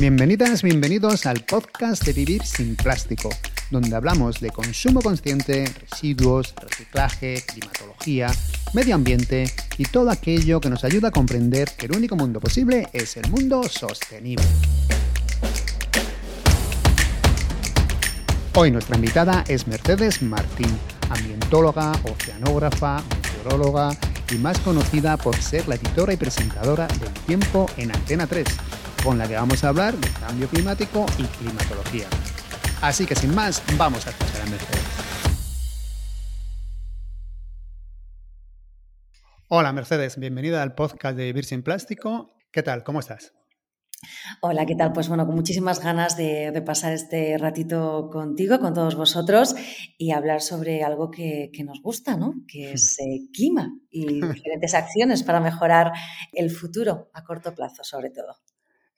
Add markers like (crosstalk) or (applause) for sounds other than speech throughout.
Bienvenidas, bienvenidos al podcast de Vivir sin Plástico, donde hablamos de consumo consciente, residuos, reciclaje, climatología, medio ambiente y todo aquello que nos ayuda a comprender que el único mundo posible es el mundo sostenible. Hoy nuestra invitada es Mercedes Martín, ambientóloga, oceanógrafa, meteoróloga y más conocida por ser la editora y presentadora del Tiempo en Antena 3, con la que vamos a hablar de cambio climático y climatología. Así que sin más, vamos a escuchar a Mercedes. Hola Mercedes, bienvenida al podcast de Vivir sin Plástico. ¿Qué tal? ¿Cómo estás? Hola, ¿qué tal? Pues bueno, con muchísimas ganas de, pasar este ratito contigo, con todos vosotros y hablar sobre algo que, nos gusta, ¿no? Que (laughs) es eh, clima y diferentes acciones para mejorar el futuro a corto plazo, sobre todo.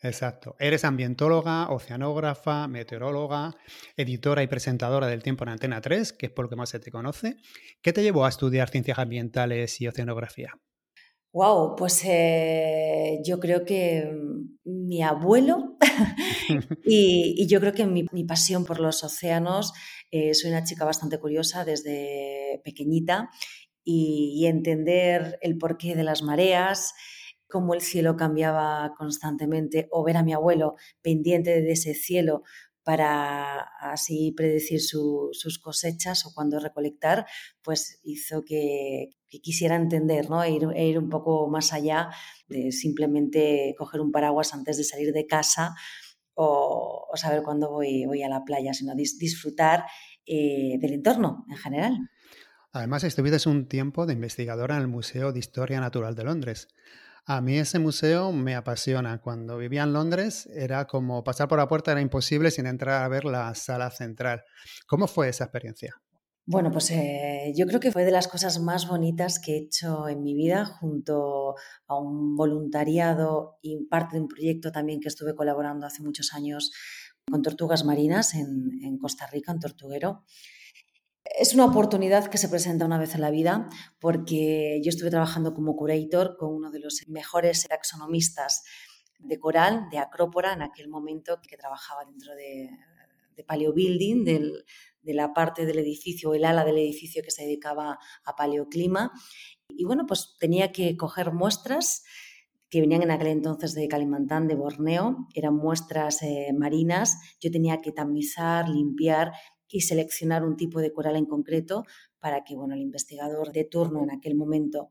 Exacto. Eres ambientóloga, oceanógrafa, meteoróloga, editora y presentadora del Tiempo en Antena 3, que es por lo que más se te conoce. ¿Qué te llevó a estudiar ciencias ambientales y oceanografía? Wow, pues eh, yo creo que mi abuelo (laughs) y, yo creo que mi, pasión por los océanos, eh, soy una chica bastante curiosa desde pequeñita y, entender el porqué de las mareas, cómo el cielo cambiaba constantemente o ver a mi abuelo pendiente de ese cielo para así predecir sus cosechas o cuando recolectar, pues hizo que, quisiera entender, ¿no? E ir, e ir, un poco más allá de simplemente coger un paraguas antes de salir de casa o, saber cuándo voy, voy, a la playa, sino disfrutar eh, del entorno en general. Además, estuviste un tiempo de investigadora en el Museo de Historia Natural de Londres. A mí ese museo me apasiona. Cuando vivía en Londres era como pasar por la puerta era imposible sin entrar a ver la sala central. ¿Cómo fue esa experiencia? Bueno, pues eh, yo creo que fue de las cosas más bonitas que he hecho en mi vida junto a un voluntariado y parte de un proyecto también que estuve colaborando hace muchos años con tortugas marinas en, en Costa Rica, en Tortuguero. Es una oportunidad que se presenta una vez en la vida porque yo estuve trabajando como curator con uno de los mejores taxonomistas de coral, de Acrópora, en aquel momento que trabajaba dentro de, de Paleobuilding, de la parte del edificio, el ala del edificio que se dedicaba a paleoclima. Y bueno, pues tenía que coger muestras que venían en aquel entonces de Kalimantan, de Borneo, eran muestras eh, marinas, yo tenía que tamizar, limpiar y seleccionar un tipo de coral en concreto para que bueno, el investigador de turno en aquel momento,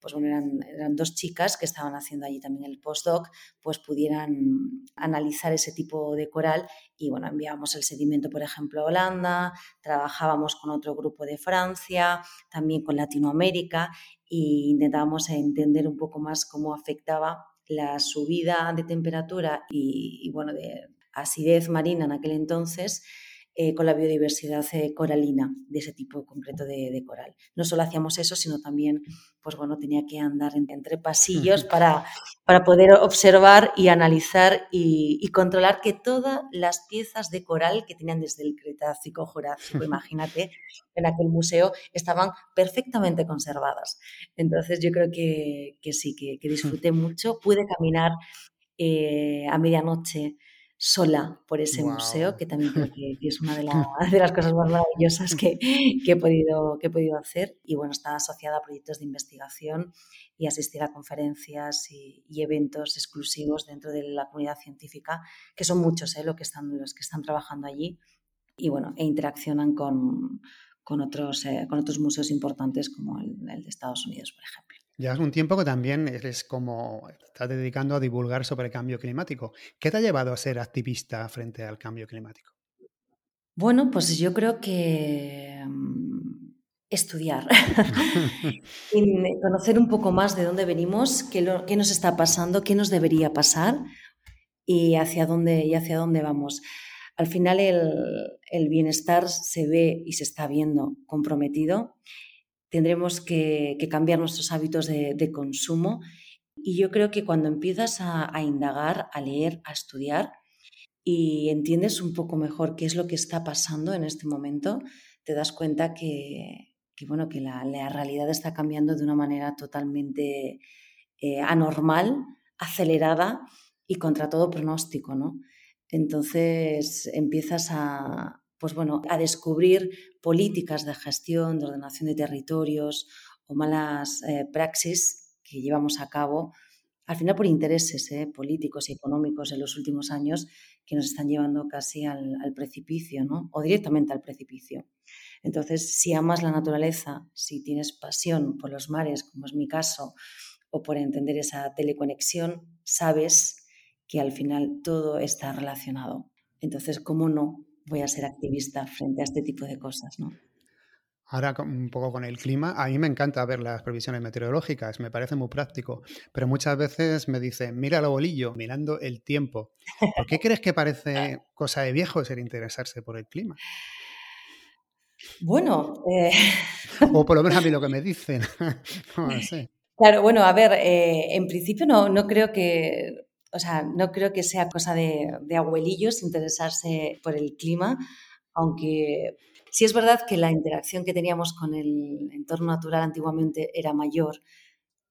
pues bueno, eran, eran dos chicas que estaban haciendo allí también el postdoc, pues pudieran analizar ese tipo de coral y bueno, enviábamos el sedimento, por ejemplo, a Holanda, trabajábamos con otro grupo de Francia, también con Latinoamérica e intentábamos entender un poco más cómo afectaba la subida de temperatura y, y bueno, de acidez marina en aquel entonces eh, con la biodiversidad eh, coralina de ese tipo concreto de, coral. No solo hacíamos eso, sino también, pues bueno, tenía que andar entre pasillos para, para poder observar y analizar y, controlar que todas las piezas de coral que tenían desde el Cretácico, Jurásico, imagínate, en aquel museo, estaban perfectamente conservadas. Entonces yo creo que, sí, que, disfruté mucho. Pude caminar eh, a medianoche sola por ese museo, que también creo que, es una de, (laughs) (laughs) de, las cosas más maravillosas que, que, he podido, que he podido hacer. Y bueno, está asociada a proyectos de investigación y asistir a conferencias y, eventos exclusivos dentro de la comunidad científica, que son muchos ¿eh? lo que están, los que están trabajando allí. Y bueno, e interaccionan con, con otros, eh, con otros museos importantes como el, el de Estados Unidos, por ejemplo. Ya es un tiempo que también eres como, estás dedicando a divulgar sobre el cambio climático. ¿Qué te ha llevado a ser activista frente al cambio climático? Bueno, pues yo creo que mm, estudiar, (laughs) y conocer un poco más de dónde venimos, qué, qué, nos está pasando, qué nos debería pasar y hacia dónde, y hacia dónde vamos. Al final el, el bienestar se ve y se está viendo comprometido tendremos que, cambiar nuestros hábitos de, consumo. Y yo creo que cuando empiezas a, indagar, a leer, a estudiar y entiendes un poco mejor qué es lo que está pasando en este momento, te das cuenta que, bueno, que la, realidad está cambiando de una manera totalmente eh, anormal, acelerada y contra todo pronóstico, ¿no? Entonces empiezas a, pues bueno, a descubrir políticas de gestión, de ordenación de territorios o malas eh, praxis que llevamos a cabo, al final por intereses eh, políticos y económicos en los últimos años que nos están llevando casi al, al precipicio, ¿no? O directamente al precipicio. Entonces, si amas la naturaleza, si tienes pasión por los mares, como es mi caso, o por entender esa teleconexión, sabes que al final todo está relacionado. Entonces, ¿cómo no voy a ser activista frente a este tipo de cosas, ¿no? Ahora un poco con el clima, a mí me encanta ver las previsiones meteorológicas, me parece muy práctico, pero muchas veces me dicen, mira lo bolillo, mirando el tiempo. ¿Por qué crees que parece cosa de viejo ser interesarse por el clima? Bueno, eh... o por lo menos a mí lo que me dicen. (laughs) no sé. Claro, bueno, a ver, eh, en principio no, no creo que, o sea, no creo que sea cosa de, abuelillos interesarse por el clima, aunque sí es verdad que la interacción que teníamos con el entorno natural antiguamente era mayor,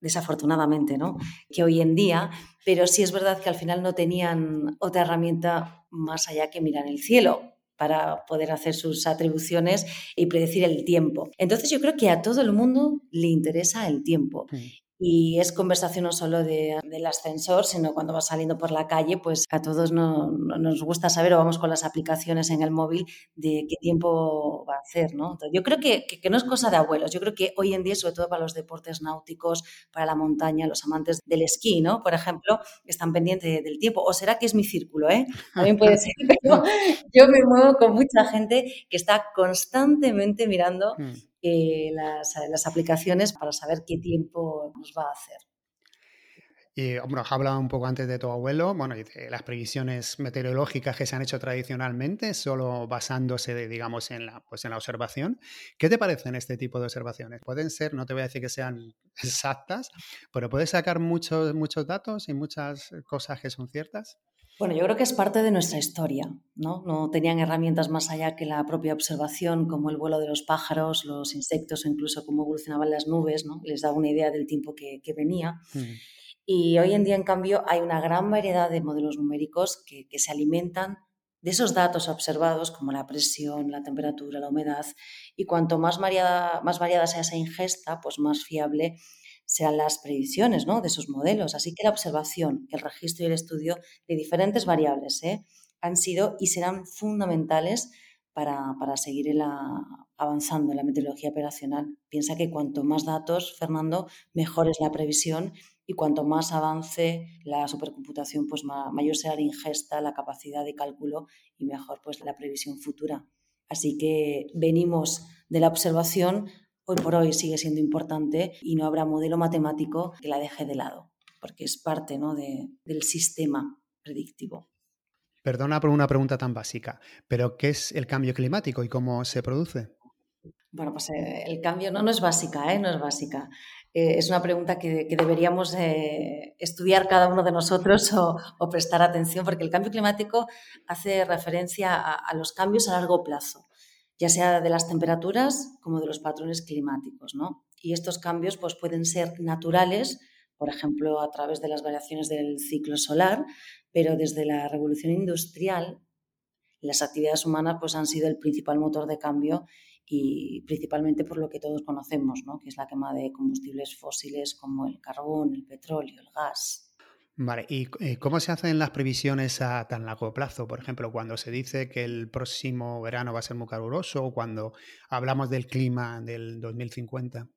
desafortunadamente, ¿no? Que hoy en día, pero sí es verdad que al final no tenían otra herramienta más allá que mirar el cielo para poder hacer sus atribuciones y predecir el tiempo. Entonces yo creo que a todo el mundo le interesa el tiempo. Y es conversación no solo de, del ascensor, sino cuando vas saliendo por la calle, pues a todos no, nos gusta saber o vamos con las aplicaciones en el móvil de qué tiempo va a hacer, ¿no? yo creo que, que, no es cosa de abuelos, yo creo que hoy en día, sobre todo para los deportes náuticos, para la montaña, los amantes del esquí, ¿no? Por ejemplo, están pendientes del tiempo. O será que es mi círculo, ¿eh? También puede ser, (laughs) pero (laughs) yo me muevo con mucha gente que está constantemente mirando mm. Eh, las, las, aplicaciones para saber qué tiempo nos va a hacer. Y bueno, has hablado un poco antes de tu abuelo, bueno, y de las previsiones meteorológicas que se han hecho tradicionalmente, solo basándose, digamos, en la, pues en la observación. ¿Qué te parecen este tipo de observaciones? Pueden ser, no te voy a decir que sean (laughs) exactas, pero puedes sacar muchos, muchos datos y muchas cosas que son ciertas. Bueno, yo creo que es parte de nuestra historia, ¿no? No tenían herramientas más allá que la propia observación, como el vuelo de los pájaros, los insectos o incluso cómo evolucionaban las nubes, ¿no? Les daba una idea del tiempo que, venía. Y hoy en día, en cambio, hay una gran variedad de modelos numéricos que, que se alimentan de esos datos observados, como la presión, la temperatura, la humedad, y cuanto más variada, más variada sea esa ingesta, pues más fiable sean las predicciones ¿no? de esos modelos. Así que la observación, el registro y el estudio de diferentes variables ¿eh? han sido y serán fundamentales para, seguir avanzando en la meteorología operacional. Piensa que cuanto más datos, Fernando, mejor es la previsión y cuanto más avance la supercomputación, pues mayor será la ingesta, la capacidad de cálculo y mejor pues la previsión futura. Así que venimos de la observación hoy por hoy sigue siendo importante y no habrá modelo matemático que la deje de lado, porque es parte ¿no? de, del sistema predictivo. Perdona por una pregunta tan básica, pero ¿qué es el cambio climático y cómo se produce? Bueno, pues eh, el cambio no, no es básica, ¿eh? no es básica. Eh, es una pregunta que, deberíamos estudiar cada uno de nosotros o, prestar atención, porque el cambio climático hace referencia a los cambios a largo plazo ya sea de las temperaturas como de los patrones climáticos. ¿no? Y estos cambios pues, pueden ser naturales, por ejemplo, a través de las variaciones del ciclo solar, pero desde la revolución industrial, las actividades humanas pues, han sido el principal motor de cambio y principalmente por lo que todos conocemos, ¿no? que es la quema de combustibles fósiles como el carbón, el petróleo, el gas. Vale, ¿y eh, cómo se hacen las previsiones a tan largo plazo? Por ejemplo, cuando se dice que el próximo verano va a ser muy caluroso o cuando hablamos del clima del 2050.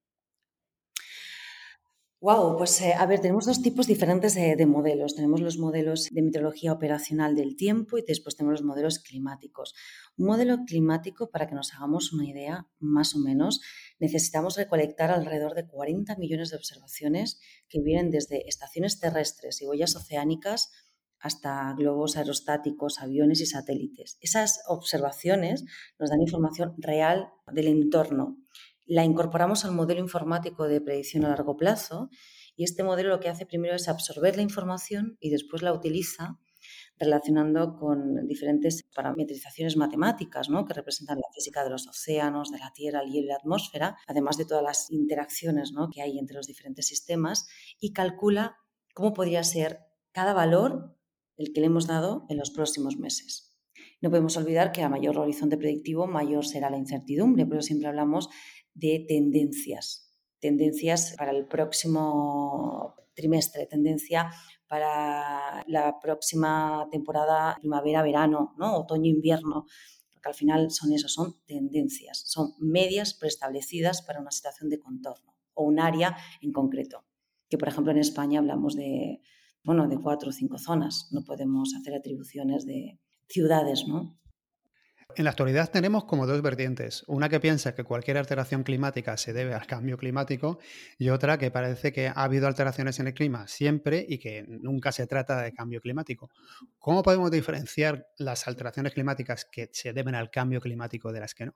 Wow, pues eh, a ver, tenemos dos tipos diferentes de, modelos. Tenemos los modelos de meteorología operacional del tiempo y después tenemos los modelos climáticos. Un modelo climático, para que nos hagamos una idea, más o menos, necesitamos recolectar alrededor de 40 millones de observaciones que vienen desde estaciones terrestres y huellas oceánicas hasta globos aerostáticos, aviones y satélites. Esas observaciones nos dan información real del entorno la incorporamos al modelo informático de predicción a largo plazo y este modelo lo que hace primero es absorber la información y después la utiliza relacionando con diferentes parametrizaciones matemáticas ¿no? que representan la física de los océanos, de la Tierra, el hielo y la atmósfera, además de todas las interacciones que hay entre los diferentes sistemas, y calcula cómo podría ser cada valor el que le hemos dado en los próximos meses. No podemos olvidar que a mayor horizonte predictivo, mayor será la incertidumbre, pero siempre hablamos de tendencias, tendencias para el próximo trimestre, tendencia para la próxima temporada primavera-verano, ¿no? otoño-invierno, porque al final son eso, son tendencias, son medias preestablecidas para una situación de contorno o un área en concreto. Que por ejemplo en España hablamos de, bueno, de cuatro o cinco zonas, no podemos hacer atribuciones de ciudades, ¿no? En la actualidad tenemos como dos vertientes. Una que piensa que cualquier alteración climática se debe al cambio climático y otra que parece que ha habido alteraciones en el clima siempre y que nunca se trata de cambio climático. ¿Cómo podemos diferenciar las alteraciones climáticas que se deben al cambio climático de las que no?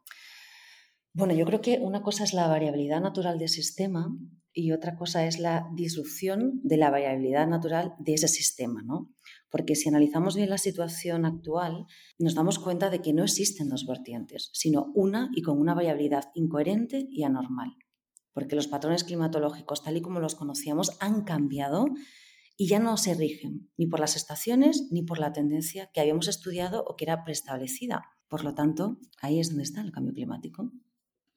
Bueno, yo creo que una cosa es la variabilidad natural del sistema y otra cosa es la disrupción de la variabilidad natural de ese sistema, ¿no? Porque si analizamos bien la situación actual, nos damos cuenta de que no existen dos vertientes, sino una y con una variabilidad incoherente y anormal. Porque los patrones climatológicos, tal y como los conocíamos, han cambiado y ya no se rigen ni por las estaciones ni por la tendencia que habíamos estudiado o que era preestablecida. Por lo tanto, ahí es donde está el cambio climático.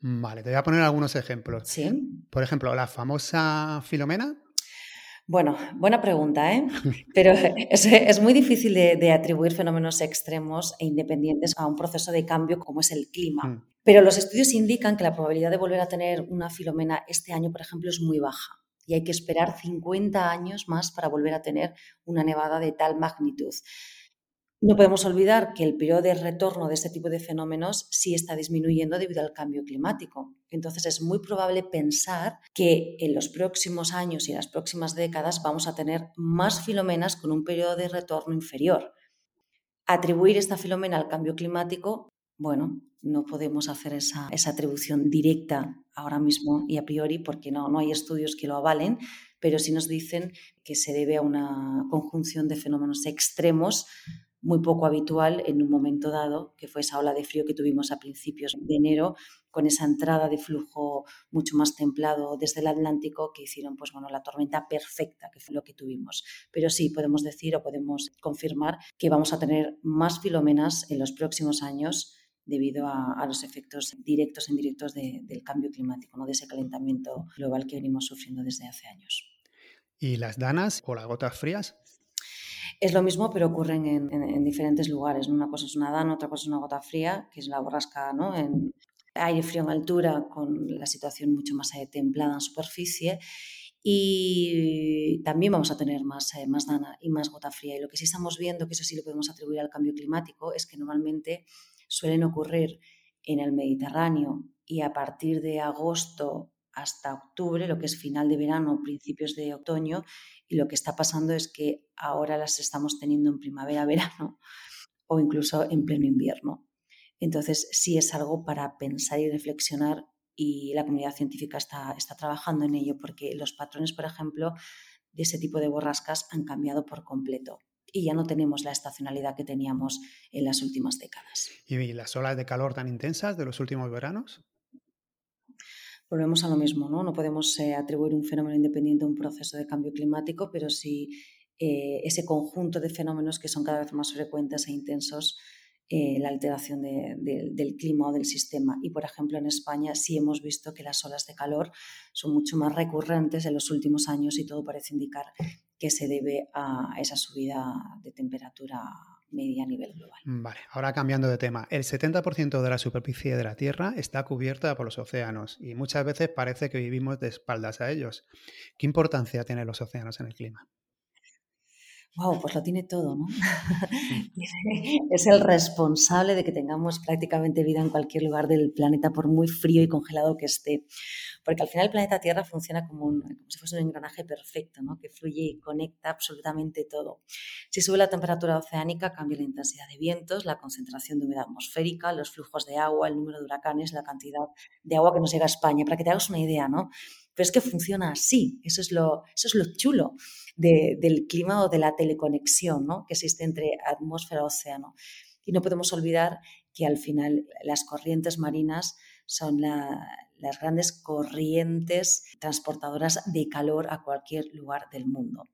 Vale, te voy a poner algunos ejemplos. Sí. Por ejemplo, la famosa Filomena. Bueno, buena pregunta, ¿eh? Pero (laughs) es, muy difícil de, atribuir fenómenos extremos e independientes a un proceso de cambio como es el clima. Hmm. Pero los estudios indican que la probabilidad de volver a tener una Filomena este año, por ejemplo, es muy baja. Y hay que esperar 50 años más para volver a tener una nevada de tal magnitud. No podemos olvidar que el periodo de retorno de este tipo de fenómenos sí está disminuyendo debido al cambio climático. Entonces es muy probable pensar que en los próximos años y en las próximas décadas vamos a tener más filomenas con un periodo de retorno inferior. Atribuir esta filomena al cambio climático, bueno, no podemos hacer esa, atribución directa ahora mismo y a priori porque no, no hay estudios que lo avalen, pero sí nos dicen que se debe a una conjunción de fenómenos extremos muy poco habitual en un momento dado, que fue esa ola de frío que tuvimos a principios de enero, con esa entrada de flujo mucho más templado desde el Atlántico, que hicieron pues, bueno, la tormenta perfecta, que fue lo que tuvimos. Pero sí, podemos decir o podemos confirmar que vamos a tener más filomenas en los próximos años debido a, los efectos directos e indirectos del cambio climático, ¿no? de ese calentamiento global que venimos sufriendo desde hace años. ¿Y las danas o las gotas frías? Es lo mismo, pero ocurren en, diferentes lugares. Una cosa es una dana, otra cosa es una gota fría, que es la borrasca ¿no? en aire frío en altura, con la situación mucho más eh, templada en superficie. Y también vamos a tener más, eh, más dana y más gota fría. Y lo que sí estamos viendo, que eso sí lo podemos atribuir al cambio climático, es que normalmente suelen ocurrir en el Mediterráneo y a partir de agosto hasta octubre, lo que es final de verano, principios de otoño, y lo que está pasando es que ahora las estamos teniendo en primavera, (laughs) verano o incluso en pleno invierno. Entonces, sí es algo para pensar y reflexionar y la comunidad científica está, está trabajando en ello porque los patrones, por ejemplo, de ese tipo de borrascas han cambiado por completo y ya no tenemos la estacionalidad que teníamos en las últimas décadas. ¿Y las olas de calor tan intensas de los últimos veranos? Volvemos a lo mismo, ¿no? No podemos eh, atribuir un fenómeno independiente a un proceso de cambio climático, pero sí eh, ese conjunto de fenómenos que son cada vez más frecuentes e intensos eh, la alteración del clima o del sistema. Y, por ejemplo, en España sí hemos visto que las olas de calor son mucho más recurrentes en los últimos años y todo parece indicar que se debe a esa subida de temperatura media a nivel global. Vale, ahora cambiando de tema. El 70% de la superficie de la Tierra está cubierta por los océanos y muchas veces parece que vivimos de espaldas a ellos. ¿Qué importancia tienen los océanos en el clima? Wow, pues lo tiene todo, ¿no? (laughs) es el responsable de que tengamos prácticamente vida en cualquier lugar del planeta, por muy frío y congelado que esté. Porque al final el planeta Tierra funciona como, como si fuese un engranaje perfecto, ¿no? Que fluye y conecta absolutamente todo. Si sube la temperatura oceánica, cambia la intensidad de vientos, la concentración de humedad atmosférica, los flujos de agua, el número de huracanes, la cantidad de agua que nos llega a España. Para que te hagas una idea, ¿no? Pero es que funciona así, eso es lo, eso es lo chulo del clima o de la teleconexión ¿no? que existe entre atmósfera y océano. Y no podemos olvidar que al final las corrientes marinas son la, las grandes corrientes transportadoras de calor a cualquier lugar del mundo.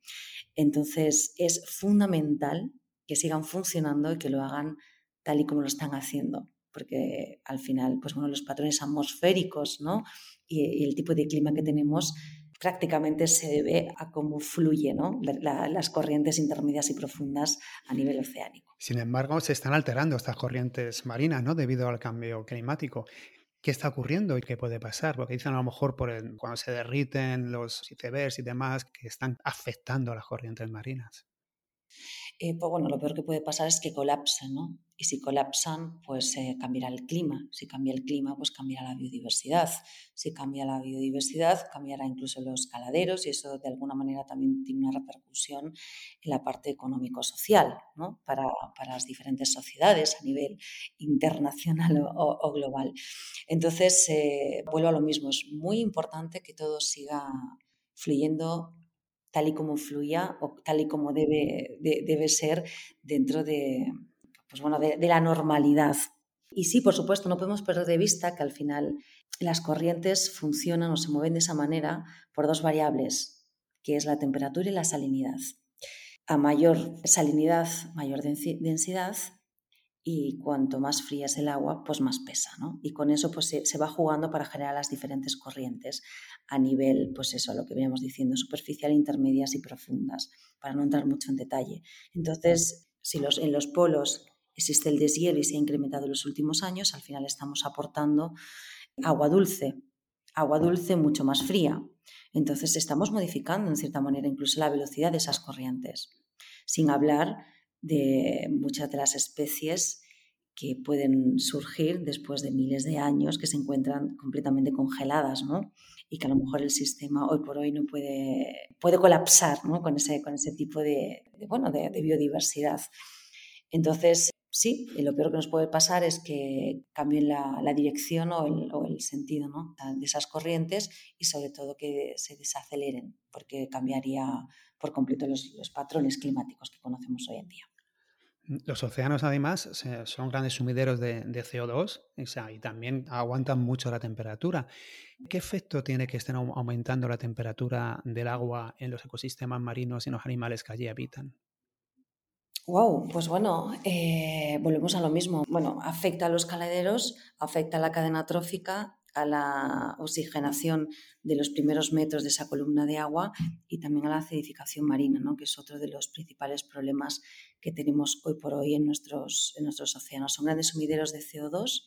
Entonces es fundamental que sigan funcionando y que lo hagan tal y como lo están haciendo, porque al final, pues bueno, los patrones atmosféricos, ¿no? Y, el tipo de clima que tenemos prácticamente se debe a cómo fluyen ¿no? las corrientes intermedias y profundas a nivel oceánico. Sin embargo, se están alterando estas corrientes marinas ¿no? debido al cambio climático. ¿Qué está ocurriendo y qué puede pasar? Porque dicen a lo mejor por cuando se derriten los icebergs y demás que están afectando a las corrientes marinas. Eh, pues bueno, lo peor que puede pasar es que colapsen, ¿no? Y si colapsan, pues cambiará el clima. Si cambia el clima, pues cambiará la biodiversidad. Si cambia la biodiversidad, cambiará incluso los caladeros y eso de alguna manera también tiene una repercusión en la parte económico-social, ¿no? Para, las diferentes sociedades a nivel internacional o, global. Entonces, eh, vuelvo a lo mismo, es muy importante que todo siga fluyendo tal y como fluya o tal y como debe, debe ser dentro de, pues bueno, de, la normalidad. Y sí, por supuesto, no podemos perder de vista que al final las corrientes funcionan o se mueven de esa manera por dos variables, que es la temperatura y la salinidad. A mayor salinidad, mayor densidad, y cuanto más fría es el agua, pues más pesa, ¿no? Y con eso pues se, va jugando para generar las diferentes corrientes a nivel, pues eso, lo que veníamos diciendo, superficial, intermedias y profundas, para no entrar mucho en detalle. Entonces, si los, en los polos existe el deshielo y se ha incrementado en los últimos años, al final estamos aportando agua dulce, agua dulce mucho más fría. Entonces estamos modificando en cierta manera incluso la velocidad de esas corrientes, sin hablar de muchas de las especies que pueden surgir después de miles de años que se encuentran completamente congeladas, ¿no? Y que a lo mejor el sistema hoy por hoy no puede, puede colapsar ¿no? con, ese, con ese tipo de, bueno, de, biodiversidad. Entonces, sí, lo peor que nos puede pasar es que cambien la, la dirección o el, o el, sentido ¿no? de esas corrientes y sobre todo que se desaceleren, porque cambiaría por completo los, los patrones climáticos que conocemos hoy en día. Los océanos, además, son grandes sumideros de, CO2 y también aguantan mucho la temperatura. ¿Qué efecto tiene que estén aumentando la temperatura del agua en los ecosistemas marinos y en los animales que allí habitan? Wow, pues bueno, eh, volvemos a lo mismo. Bueno, afecta a los caladeros, afecta a la cadena trófica a la oxigenación de los primeros metros de esa columna de agua y también a la acidificación marina, ¿no? que es otro de los principales problemas que tenemos hoy por hoy en nuestros, en nuestros océanos. Son grandes sumideros de CO2,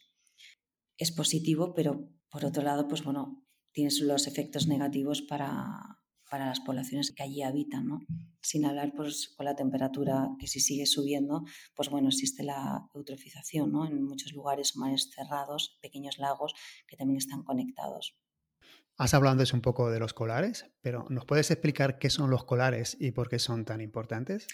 es positivo, pero por otro lado, pues bueno, tienes los efectos negativos para, para las poblaciones que allí habitan, ¿no? Sin hablar pues, con la temperatura que si sigue subiendo, pues bueno, existe la eutrofización, ¿no? En muchos lugares mares cerrados, pequeños lagos que también están conectados. Has hablado antes un poco de los colares, pero ¿nos puedes explicar qué son los colares y por qué son tan importantes?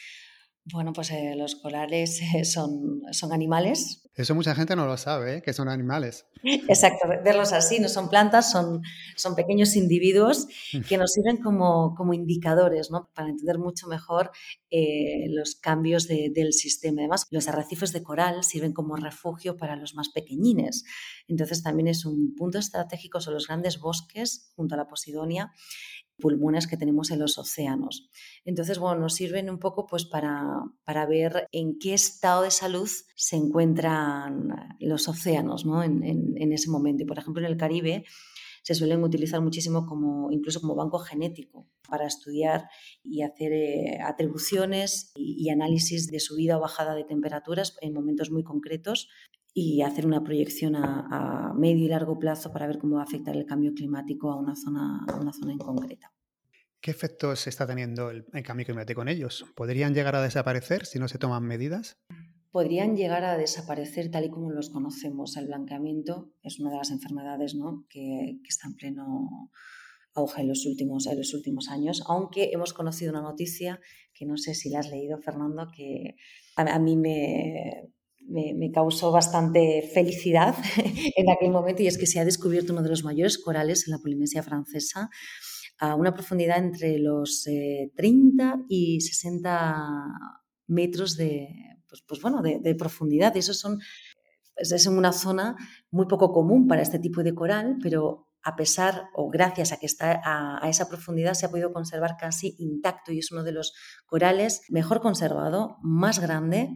Bueno, pues eh, los colares eh, son, son animales. Eso mucha gente no lo sabe, ¿eh? que son animales. Exacto, verlos así, no son plantas, son, son pequeños individuos que nos sirven como, como indicadores ¿no? para entender mucho mejor los cambios del sistema. Además, los arrecifes de coral sirven como refugio para los más pequeñines. Entonces, también es un punto estratégico, son los grandes bosques junto a la Posidonia pulmones que tenemos en los océanos. Entonces, bueno, nos sirven un poco pues para, para ver en qué estado de salud se encuentran los océanos ¿no? en, en, ese momento. Y, por ejemplo, en el Caribe se suelen utilizar muchísimo como incluso como banco genético para estudiar y hacer eh, atribuciones y, y, análisis de subida o bajada de temperaturas en momentos muy concretos y hacer una proyección a, medio y largo plazo para ver cómo va a afectar el cambio climático a una zona, a una zona en concreta. ¿Qué efectos está teniendo el, cambio climático en ellos? ¿Podrían llegar a desaparecer si no se toman medidas? Podrían llegar a desaparecer tal y como los conocemos. El blanqueamiento es una de las enfermedades ¿no? que, que, está en pleno auge en los, últimos, en los últimos años, aunque hemos conocido una noticia que no sé si la has leído, Fernando, que a mí me, me, causó bastante felicidad (laughs) en aquel momento y es que se ha descubierto uno de los mayores corales en la Polinesia francesa a una profundidad entre los 30 eh, y 60 metros de, pues, pues bueno, de, profundidad. Eso son, es una zona muy poco común para este tipo de coral, pero a pesar o gracias a que está a, esa profundidad se ha podido conservar casi intacto y es uno de los corales mejor conservado, más grande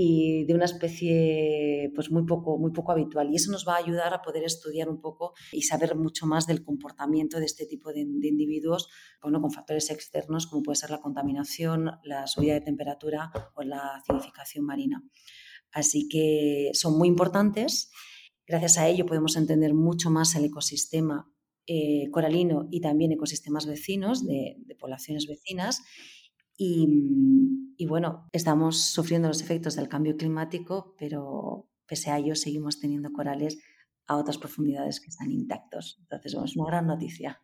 y de una especie pues muy poco, muy poco habitual. Y eso nos va a ayudar a poder estudiar un poco y saber mucho más del comportamiento de este tipo de, individuos bueno, con factores externos como puede ser la contaminación, la subida de temperatura o la acidificación marina. Así que son muy importantes. Gracias a ello podemos entender mucho más el ecosistema eh, coralino y también ecosistemas vecinos de, de poblaciones vecinas y, bueno, estamos sufriendo los efectos del cambio climático, pero pese a ello seguimos teniendo corales a otras profundidades que están intactos. Entonces, bueno, es una gran noticia.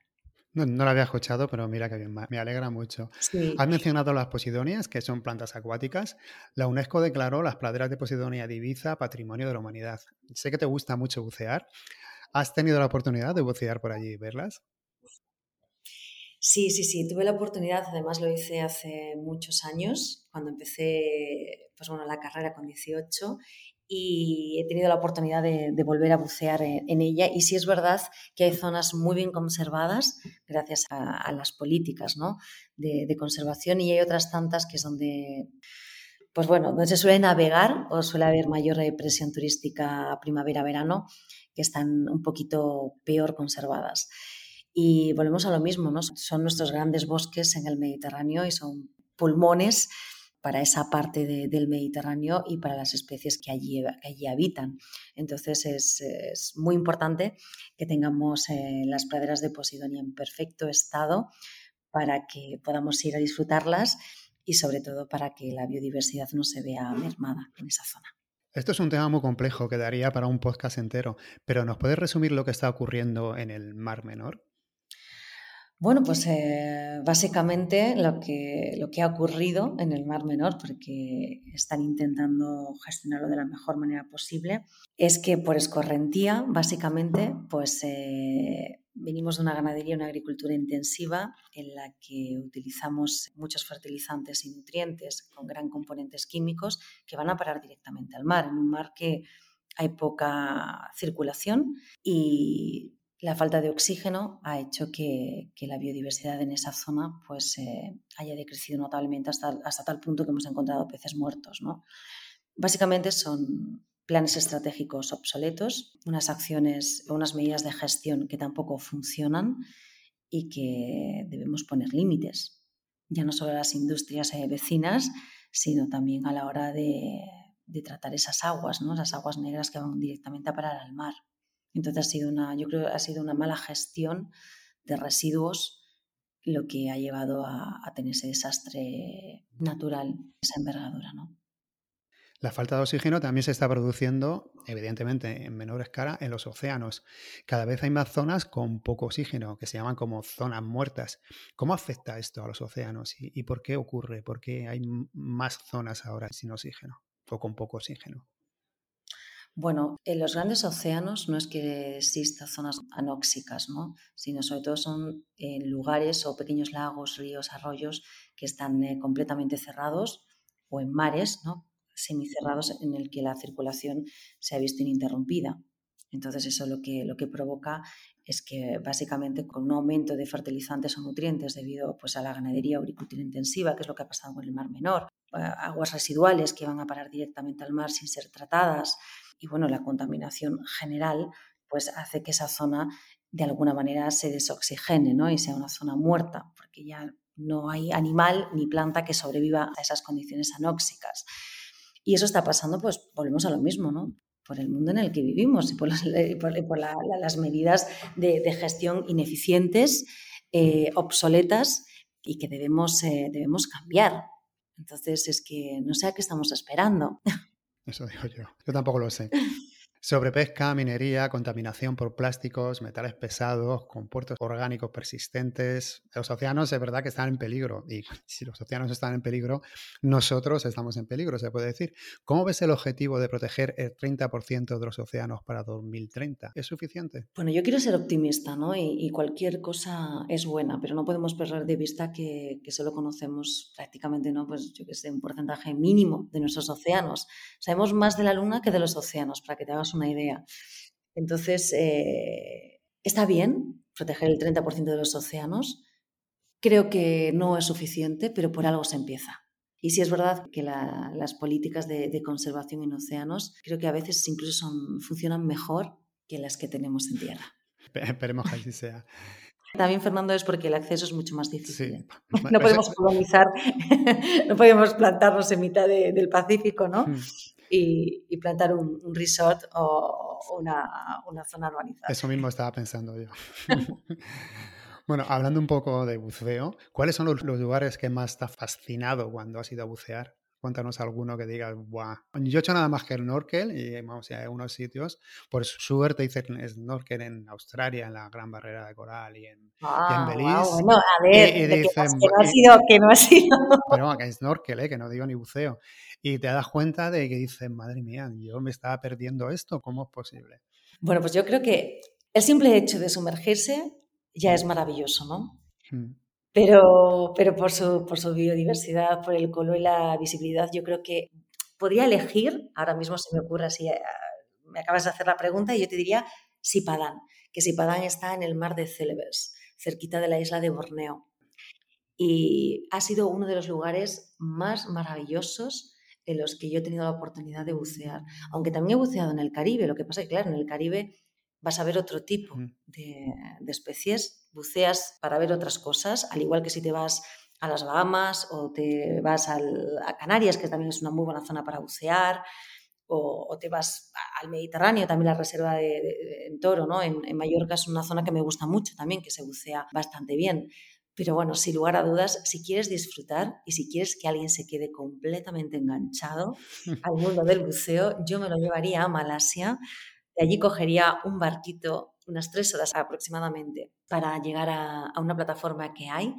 No, no, lo había escuchado, pero mira que bien, me alegra mucho. Has mencionado las posidonias, que son plantas acuáticas. La UNESCO declaró las praderas de Posidonia de Ibiza Patrimonio de la Humanidad. Sé que te gusta mucho bucear. ¿Has tenido la oportunidad de bucear por allí y verlas? Sí, sí, sí, tuve la oportunidad, además lo hice hace muchos años, cuando empecé pues bueno, la carrera con 18 y he tenido la oportunidad de, volver a bucear en, ella y sí es verdad que hay zonas muy bien conservadas gracias a, las políticas ¿no? de, conservación y hay otras tantas que es donde, pues bueno, donde se suele navegar o suele haber mayor presión turística primavera-verano que están un poquito peor conservadas. Y volvemos a lo mismo, ¿no? Son nuestros grandes bosques en el Mediterráneo y son pulmones para esa parte del Mediterráneo y para las especies que allí, habitan. Entonces es, muy importante que tengamos eh, las praderas de Posidonia en perfecto estado para que podamos ir a disfrutarlas y sobre todo para que la biodiversidad no se vea mermada en esa zona. Esto es un tema muy complejo que daría para un podcast entero, pero ¿nos puedes resumir lo que está ocurriendo en el Mar Menor? Bueno, pues eh, básicamente lo que, lo que ha ocurrido en el Mar Menor, porque están intentando gestionarlo de la mejor manera posible, es que por escorrentía, básicamente, pues eh, venimos de una ganadería, una agricultura intensiva en la que utilizamos muchos fertilizantes y nutrientes con gran componentes químicos que van a parar directamente al mar, en un mar que hay poca circulación y la falta de oxígeno ha hecho que, la biodiversidad en esa zona pues, eh, haya decrecido notablemente hasta, tal punto que hemos encontrado peces muertos. ¿no? Básicamente son planes estratégicos obsoletos, unas acciones unas medidas de gestión que tampoco funcionan y que debemos poner límites, ya no solo a las industrias eh, vecinas, sino también a la hora de, de tratar esas aguas, ¿no? esas aguas negras que van directamente a parar al mar. Entonces ha sido una, yo creo que ha sido una mala gestión de residuos lo que ha llevado a, tener ese desastre natural, esa envergadura. ¿no? La falta de oxígeno también se está produciendo, evidentemente, en menor escala en los océanos. Cada vez hay más zonas con poco oxígeno, que se llaman como zonas muertas. ¿Cómo afecta esto a los océanos y, y por qué ocurre? ¿Por qué hay más zonas ahora sin oxígeno o con poco oxígeno? Bueno, en los grandes océanos no es que existan zonas anóxicas, ¿no? sino sobre todo son en lugares o pequeños lagos, ríos, arroyos que están eh, completamente cerrados o en mares ¿no? semicerrados en el que la circulación se ha visto ininterrumpida. Entonces eso lo que, lo que provoca es que básicamente con un aumento de fertilizantes o nutrientes debido pues, a la ganadería agricultura intensiva, que es lo que ha pasado con el Mar Menor, aguas residuales que van a parar directamente al mar sin ser tratadas, y bueno, la contaminación general pues hace que esa zona de alguna manera se desoxigene ¿no? y sea una zona muerta, porque ya no hay animal ni planta que sobreviva a esas condiciones anóxicas. Y eso está pasando, pues volvemos a lo mismo, ¿no? por el mundo en el que vivimos y por, las medidas de, gestión ineficientes, eh, obsoletas y que debemos, eh, debemos cambiar. Entonces es que no sé a qué estamos esperando. (laughs) Eso digo yo. Yo tampoco lo sé. (laughs) Sobrepesca, minería, contaminación por plásticos, metales pesados, compuestos orgánicos persistentes. Los océanos es verdad que están en peligro y (laughs) si los océanos están en peligro, nosotros estamos en peligro, se puede decir. ¿Cómo ves el objetivo de proteger el 30% de los océanos para 2030? ¿Es suficiente? Bueno, yo quiero ser optimista, ¿no? Y, cualquier cosa es buena, pero no podemos perder de vista que, que solo conocemos prácticamente, ¿no? Pues yo que sé, un porcentaje mínimo de nuestros océanos. Sabemos más de la Luna que de los océanos, para que te hagas una idea. Entonces, eh, está bien proteger el 30% de los océanos. Creo que no es suficiente, pero por algo se empieza. Y sí es verdad que las políticas de, conservación en océanos creo que a veces incluso funcionan mejor que las que tenemos en tierra. Esperemos que así sea. También, Fernando, es porque el acceso es mucho más difícil. (laughs) No podemos colonizar, (laughs) no podemos plantarnos en mitad del Pacífico, ¿no? Y, plantar un, resort o una, una zona urbanizada. Eso mismo estaba pensando yo. (laughs) Bueno, hablando un poco de buceo, ¿cuáles son los, lugares que más te ha fascinado cuando has ido a bucear? Cuéntanos alguno que digas, ¡buah! Yo he hecho nada más que el snorkel y vamos a unos sitios. Por suerte hice snorkel en Australia, en la Gran Barrera de Coral y en, ah, Belice. bueno, a ver, y, que, no ha sido, que no ha sido. Pero que snorkel, ¿eh? que no digo ni buceo. Y te das cuenta de que dices, madre mía, yo me estaba perdiendo esto, ¿cómo es posible? Bueno, pues yo creo que el simple hecho de sumergirse ya es maravilloso, ¿no? Mm. Pero, pero por, su, por su biodiversidad, por el color y la visibilidad, yo creo que podría elegir, ahora mismo se me ocurre así, eh, me acabas de hacer la pregunta y yo te diría Sipadán, que Sipadán está en el mar de Celebes, cerquita de la isla de Borneo. Y ha sido uno de los lugares más maravillosos en los que yo he tenido la oportunidad de bucear. Aunque también he buceado en el Caribe, lo que pasa es que, claro, en el Caribe vas a ver otro tipo de, especies, buceas para ver otras cosas, al igual que si te vas a las Bahamas o te vas a Canarias, que también es una muy buena zona para bucear, o, te vas al Mediterráneo, también la reserva de, en Toro, ¿no? En, en, Mallorca es una zona que me gusta mucho también, que se bucea bastante bien. Pero bueno, sin lugar a dudas, si quieres disfrutar y si quieres que alguien se quede completamente enganchado (laughs) al mundo del buceo, yo me lo llevaría a Malasia de allí cogería un barquito, unas tres horas aproximadamente, para llegar a, una plataforma que hay,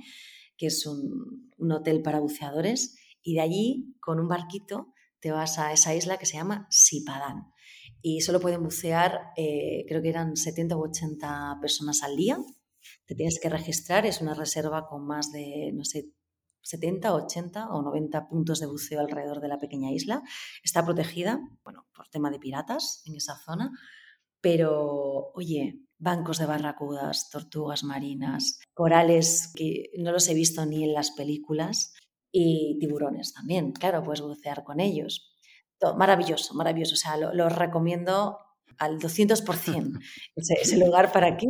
que es un, hotel para buceadores, y de allí, con un barquito, te vas a esa isla que se llama Sipadán. Y solo pueden bucear, eh, creo que eran 70 u 80 personas al día. Te tienes que registrar, es una reserva con más de, no sé, 70, 80 o 90 puntos de buceo alrededor de la pequeña isla. Está protegida, bueno, por tema de piratas en esa zona, pero oye, bancos de barracudas, tortugas marinas, corales que no los he visto ni en las películas y tiburones también, claro, puedes bucear con ellos. maravilloso, maravilloso, o sea, lo, recomiendo al 200% (laughs) ese, ese lugar para que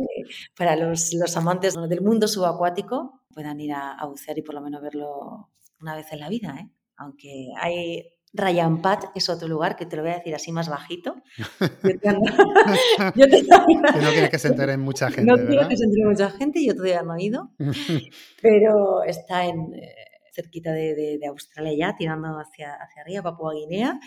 para los, los amantes del mundo subacuático puedan ir a, bucear y por lo menos verlo una vez en la vida, ¿eh? Aunque hay Ryan Pat es otro lugar que te lo voy a decir así más bajito. Yo (laughs) (laughs) (laughs) que no quiere que se entere mucha gente. No quiero que se entere mucha gente, yo todavía no he ido, pero está en, eh, cerquita de, Australia ya, tirando hacia, hacia arriba, Papua Guinea.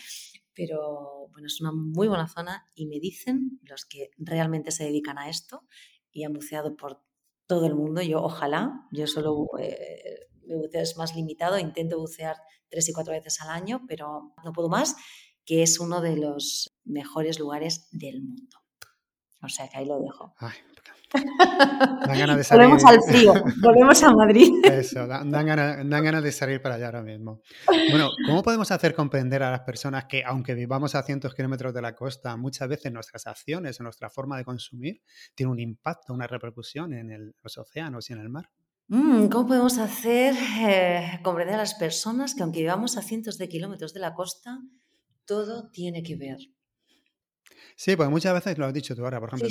Pero bueno, es una muy buena zona y me dicen los que realmente se dedican a esto y han buceado por todo el mundo. Yo ojalá, yo solo eh, buceo es más limitado, intento bucear tres y cuatro veces al año, pero no puedo más, que es uno de los mejores lugares del mundo. O sea que ahí lo dejo. Volvemos al frío, volvemos a Madrid. (laughs) Eso, dan, ganas, de salir para allá ahora mismo. Bueno, ¿cómo podemos hacer comprender a las personas que, aunque vivamos a cientos de kilómetros de la costa, muchas veces nuestras acciones o nuestra forma de consumir tiene un impacto, una repercusión en los océanos y en el mar? Mm, ¿Cómo podemos hacer eh, comprender a las personas que, aunque vivamos a cientos de kilómetros de la costa, todo tiene que ver? Sí, porque muchas veces lo has dicho tú ahora, por ejemplo,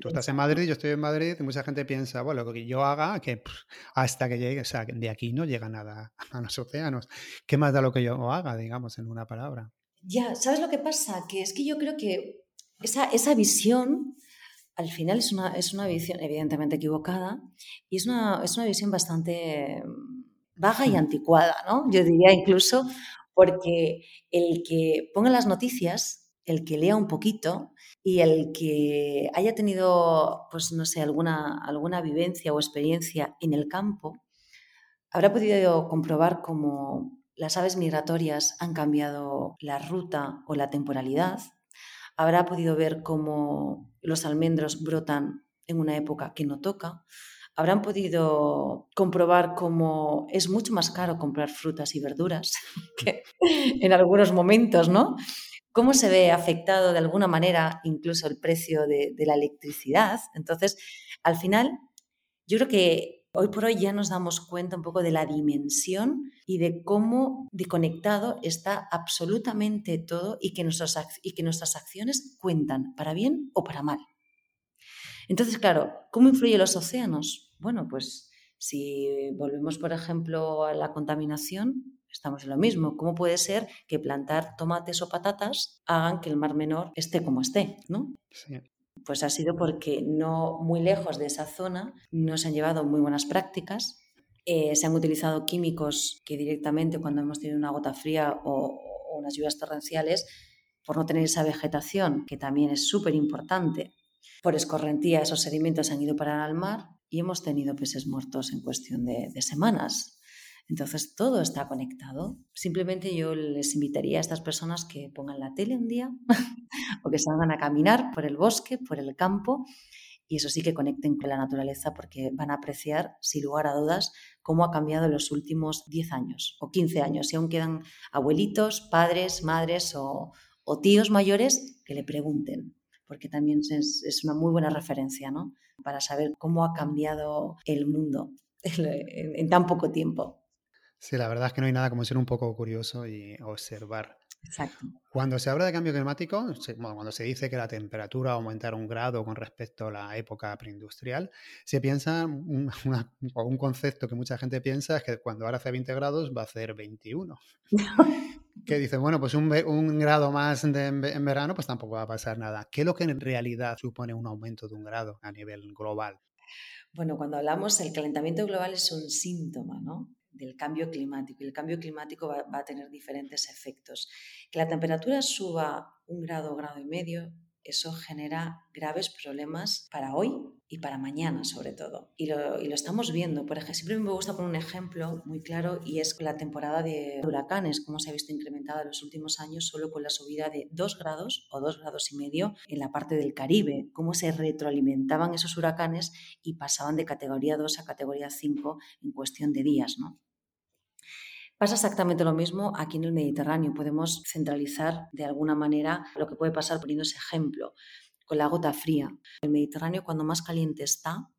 tú, estás en Madrid, yo estoy en Madrid y mucha gente piensa, bueno, lo que yo haga, que hasta que llegue, o sea, de aquí no llega nada (laughs) a los océanos. ¿Qué más da lo que yo haga, digamos, en una palabra? Ya, ¿sabes lo que pasa? Que es que yo creo que esa, esa visión al final es una, es una visión evidentemente equivocada y es una, es una visión bastante vaga y hmm. anticuada, ¿no? Yo diría incluso porque el que ponga las noticias el que lea un poquito y el que haya tenido, pues no sé, alguna, alguna vivencia o experiencia en el campo, habrá podido comprobar cómo las aves migratorias han cambiado la ruta o la temporalidad, habrá podido ver cómo los almendros brotan en una época que no toca, habrán podido comprobar cómo es mucho más caro comprar frutas y verduras (laughs) que en algunos momentos, ¿no? Cómo se ve afectado de alguna manera incluso el precio de, la electricidad. Entonces, al final, yo creo que hoy por hoy ya nos damos cuenta un poco de la dimensión y de cómo de conectado está absolutamente todo y que, y que nuestras acciones cuentan para bien o para mal. Entonces, claro, ¿cómo influyen los océanos? Bueno, pues si volvemos, por ejemplo, a la contaminación, estamos en lo mismo. ¿Cómo puede ser que plantar tomates o patatas hagan que el Mar Menor esté como esté? ¿no? Pues ha sido porque no muy lejos de esa zona no se han llevado muy buenas prácticas. Eh, se han utilizado químicos que directamente cuando hemos tenido una gota fría o, o unas lluvias torrenciales, por no tener esa vegetación, que también es súper importante, por escorrentía esos sedimentos han ido parar al mar y hemos tenido peces muertos en cuestión de, semanas. Entonces todo está conectado. Simplemente yo les invitaría a estas personas que pongan la tele un día (laughs) o que salgan a caminar por el bosque, por el campo y eso sí que conecten con la naturaleza porque van a apreciar, sin lugar a dudas, cómo ha cambiado en los últimos 10 años o 15 años. Si aún quedan abuelitos, padres, madres o tíos mayores, que le pregunten porque también es, una muy buena referencia, ¿no? Para saber cómo ha cambiado el mundo (laughs) en, tan poco tiempo. Sí, la verdad es que no hay nada como ser un poco curioso y observar. Exacto. Cuando se habla de cambio climático, cuando se dice que la temperatura va a aumentar un grado con respecto a la época preindustrial, se piensa, un, (laughs) un concepto que mucha gente piensa es que cuando ahora hace 20 grados va a hacer 21. (laughs) que dice, bueno, pues un, grado más en verano, pues tampoco va a pasar nada. ¿Qué es lo que en realidad supone un aumento de un grado a nivel global? Bueno, cuando hablamos, el calentamiento global es un síntoma, ¿no? Del cambio climático. Y el cambio climático va, a tener diferentes efectos. Que la temperatura suba un grado, grado y medio, eso genera graves problemas para hoy y para mañana sobre todo. Y lo, estamos viendo. Por ejemplo, siempre me gusta poner un ejemplo muy claro y es la temporada de huracanes, cómo se ha visto incrementada en los últimos años solo con la subida de 2 grados o 2 grados y medio en la parte del Caribe, cómo se retroalimentaban esos huracanes y pasaban de categoría 2 a categoría 5 en cuestión de días, ¿no? Pasa exactamente lo mismo aquí en el Mediterráneo. Podemos centralizar de alguna manera lo que puede pasar poniendo ese ejemplo con la gota fría. El Mediterráneo cuando más caliente está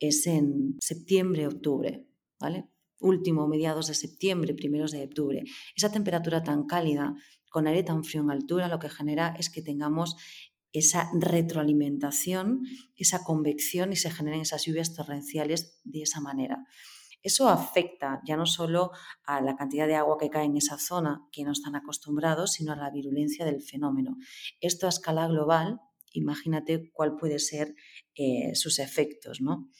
es en septiembre, octubre, ¿vale? Último, mediados de septiembre, primeros de octubre. Esa temperatura tan cálida con aire tan frío en altura lo que genera es que tengamos esa retroalimentación, esa convección y se generen esas lluvias torrenciales de esa manera. Eso afecta ya no solo a la cantidad de agua que cae en esa zona, que no están acostumbrados, sino a la virulencia del fenómeno. Esto a escala global, imagínate cuál puede ser eh, sus efectos, ¿no?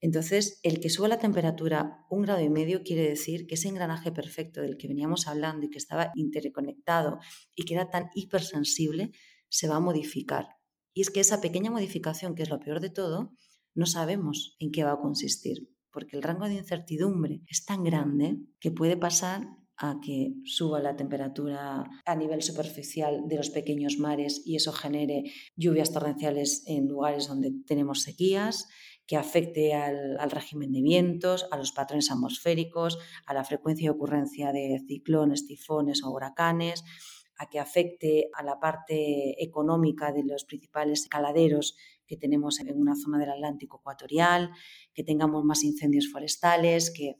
Entonces, el que suba la temperatura un grado y medio quiere decir que ese engranaje perfecto del que veníamos hablando y que estaba interconectado y que era tan hipersensible, se va a modificar. Y es que esa pequeña modificación, que es lo peor de todo, no sabemos en qué va a consistir porque el rango de incertidumbre es tan grande que puede pasar a que suba la temperatura a nivel superficial de los pequeños mares y eso genere lluvias torrenciales en lugares donde tenemos sequías, que afecte al, al, régimen de vientos, a los patrones atmosféricos, a la frecuencia y ocurrencia de ciclones, tifones o huracanes, a que afecte a la parte económica de los principales caladeros que tenemos en una zona del Atlántico ecuatorial, que tengamos más incendios forestales, que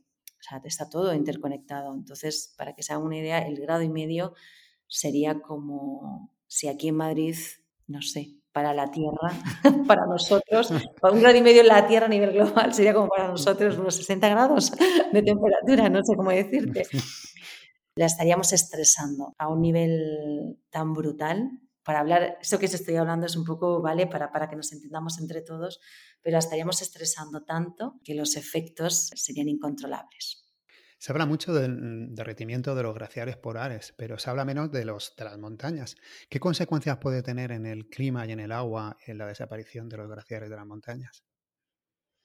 está todo interconectado. Entonces, para que se haga una idea, el grado y medio sería como si aquí en Madrid, no sé, para la Tierra, (laughs) para nosotros, un grado y medio en la Tierra a nivel global sería como para nosotros unos 60 grados de temperatura, no sé cómo decirte. La estaríamos estresando a un nivel tan brutal para hablar, esto que os estoy hablando es un poco, ¿vale? Para, para que nos entendamos entre todos, pero estaríamos estresando tanto que los efectos serían incontrolables. Se habla mucho del derretimiento de los glaciares polares, pero se habla menos de, los, de las montañas. ¿Qué consecuencias puede tener en el clima y en el agua en la desaparición de los glaciares de las montañas?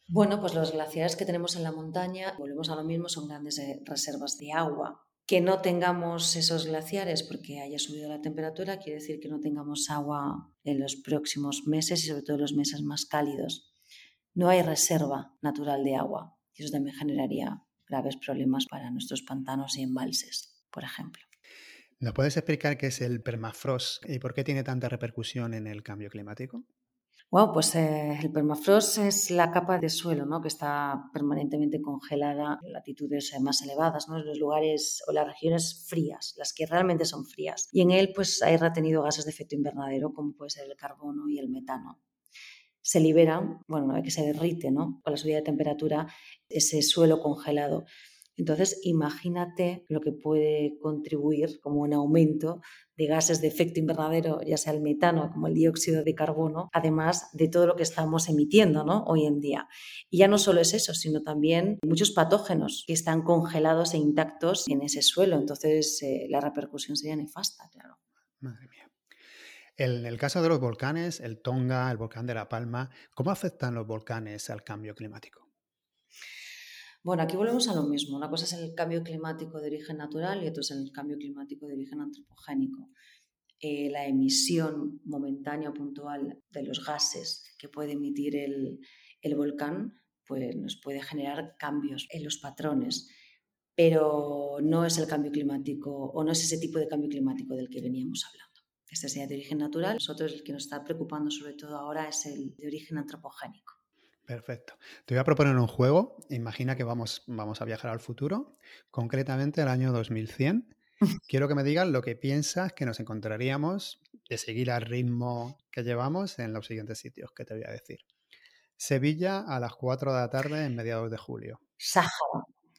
Bueno, pues los glaciares que tenemos en la montaña, volvemos a lo mismo, son grandes eh, reservas de agua que no tengamos esos glaciares porque haya subido la temperatura quiere decir que no tengamos agua en los próximos meses y sobre todo en los meses más cálidos. No hay reserva natural de agua y eso también generaría graves problemas para nuestros pantanos y embalses, por ejemplo. ¿Nos puedes explicar qué es el permafrost y por qué tiene tanta repercusión en el cambio climático? Wow, pues eh, el permafrost es la capa de suelo ¿no? que está permanentemente congelada en latitudes eh, más elevadas, ¿no? en los lugares o las regiones frías, las que realmente son frías. Y en él pues, hay retenido gases de efecto invernadero, como puede ser el carbono y el metano. Se liberan, bueno, hay que se derrite ¿no? con la subida de temperatura ese suelo congelado. Entonces, imagínate lo que puede contribuir como un aumento de gases de efecto invernadero, ya sea el metano como el dióxido de carbono, además de todo lo que estamos emitiendo ¿no? hoy en día. Y ya no solo es eso, sino también muchos patógenos que están congelados e intactos en ese suelo. Entonces, eh, la repercusión sería nefasta, claro. Madre mía. En el caso de los volcanes, el Tonga, el volcán de La Palma, ¿cómo afectan los volcanes al cambio climático? Bueno, aquí volvemos a lo mismo. Una cosa es el cambio climático de origen natural y otra es el cambio climático de origen antropogénico. Eh, la emisión momentánea o puntual de los gases que puede emitir el, volcán pues nos puede generar cambios en los patrones, pero no es el cambio climático o no es ese tipo de cambio climático del que veníamos hablando. Este sería de origen natural. Nosotros el que nos está preocupando sobre todo ahora es el de origen antropogénico. Perfecto. Te voy a proponer un juego. Imagina que vamos, vamos a viajar al futuro, concretamente al año 2100. (laughs) Quiero que me digas lo que piensas que nos encontraríamos de seguir al ritmo que llevamos en los siguientes sitios que te voy a decir. Sevilla a las 4 de la tarde en mediados de julio. Sáhara.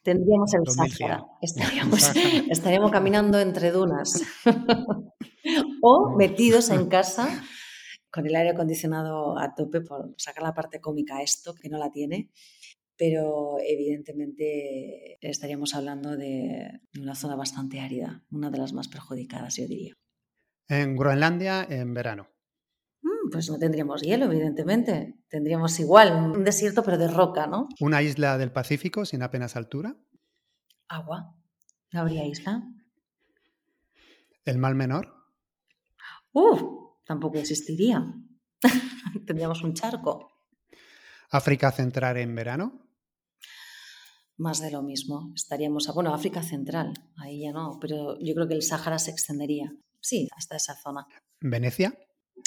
Tendríamos el Sáhara. Estaríamos, estaríamos caminando entre dunas. (laughs) o metidos en casa con el aire acondicionado a tope por sacar la parte cómica a esto, que no la tiene. Pero evidentemente estaríamos hablando de, una zona bastante árida, una de las más perjudicadas, yo diría. En Groenlandia, en verano. Mm, pues no tendríamos hielo, evidentemente. Tendríamos igual un desierto, pero de roca, ¿no? ¿Una isla del Pacífico sin apenas altura? Agua. ¿No habría isla? ¿El mal menor? ¡Uh! Tampoco existiría. (laughs) Tendríamos un charco. ¿África central en verano? Más de lo mismo. Estaríamos a, bueno, África central, ahí ya no, pero yo creo que el Sáhara se extendería. Sí, hasta esa zona. ¿Venecia?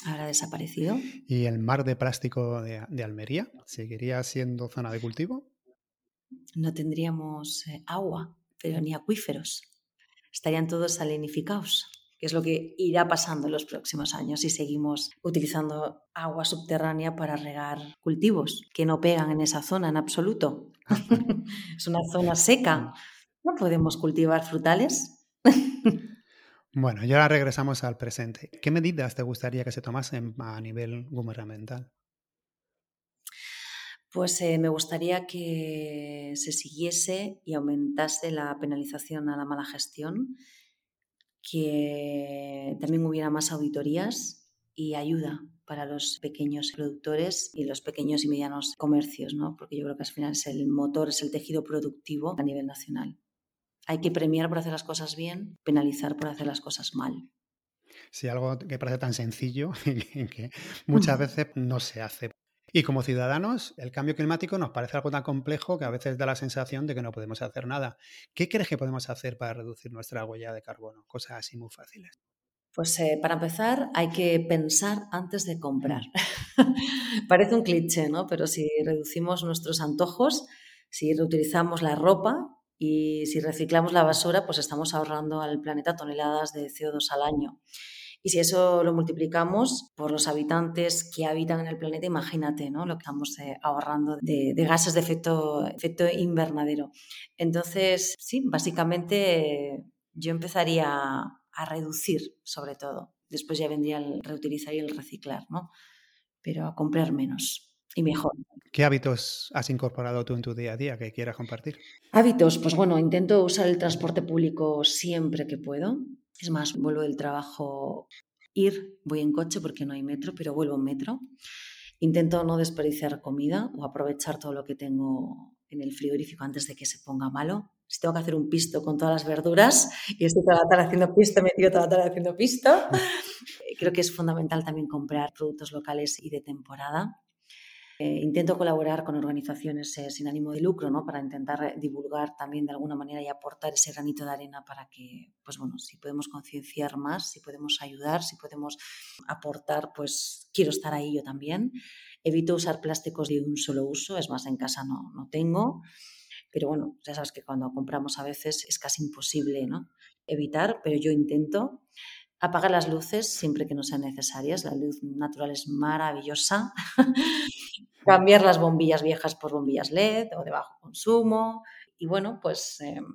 Habrá desaparecido. ¿Y el mar de plástico de, Almería? ¿Seguiría siendo zona de cultivo? No tendríamos eh, agua, pero ni acuíferos. Estarían todos salinificados que es lo que irá pasando en los próximos años si seguimos utilizando agua subterránea para regar cultivos que no pegan en esa zona en absoluto. (laughs) es una zona seca. No podemos cultivar frutales. bueno, y ahora regresamos al presente. ¿Qué medidas te gustaría que se tomasen a nivel gubernamental? Pues eh, me gustaría que se siguiese y aumentase la penalización a la mala gestión que también hubiera más auditorías y ayuda para los pequeños productores y los pequeños y medianos comercios, ¿no? porque yo creo que al final es el motor, es el tejido productivo a nivel nacional. Hay que premiar por hacer las cosas bien, penalizar por hacer las cosas mal. Sí, algo que parece tan sencillo (laughs) y que muchas veces no se hace. Y como ciudadanos, el cambio climático nos parece algo tan complejo que a veces da la sensación de que no podemos hacer nada. ¿Qué crees que podemos hacer para reducir nuestra huella de carbono? Cosas así muy fáciles. Pues eh, para empezar hay que pensar antes de comprar. (laughs) Parece un cliché, ¿no? Pero si reducimos nuestros antojos, si reutilizamos la ropa y si reciclamos la basura, pues estamos ahorrando al planeta toneladas de CO2 al año. Y si eso lo multiplicamos por los habitantes que habitan en el planeta, imagínate ¿no? lo que estamos eh, ahorrando de, gases de efecto, efecto invernadero. Entonces, sí, básicamente yo empezaría a reducir sobre todo. Después ya vendría el reutilizar y el reciclar, ¿no? Pero a comprar menos y mejor. ¿Qué hábitos has incorporado tú en tu día a día que quieras compartir? Hábitos, pues bueno, intento usar el transporte público siempre que puedo. Es más, vuelvo del trabajo ir, voy en coche porque no hay metro, pero vuelvo en metro. Intento no desperdiciar comida o aprovechar todo lo que tengo en el frigorífico antes de que se ponga malo. Si tengo que hacer un pisto con todas las verduras (laughs) y estoy toda la tarde haciendo pisto, toda la tarde haciendo pisto. (laughs) Creo que es fundamental también comprar productos locales y de temporada Intento colaborar con organizaciones eh, sin ánimo de lucro, ¿no? Para intentar eh, divulgar también de alguna manera y aportar ese granito de arena para que, pues bueno, si podemos concienciar más, si podemos ayudar, si podemos aportar, pues quiero estar ahí yo también. Evito usar plásticos de un solo uso, es más, en casa no, no tengo. Pero bueno, ya sabes que cuando compramos a veces es casi imposible ¿no? evitar, pero yo intento. Apagar las luces siempre que no sean necesarias. La luz natural es maravillosa. (laughs) Cambiar las bombillas viejas por bombillas LED o de bajo consumo. Y bueno, pues em,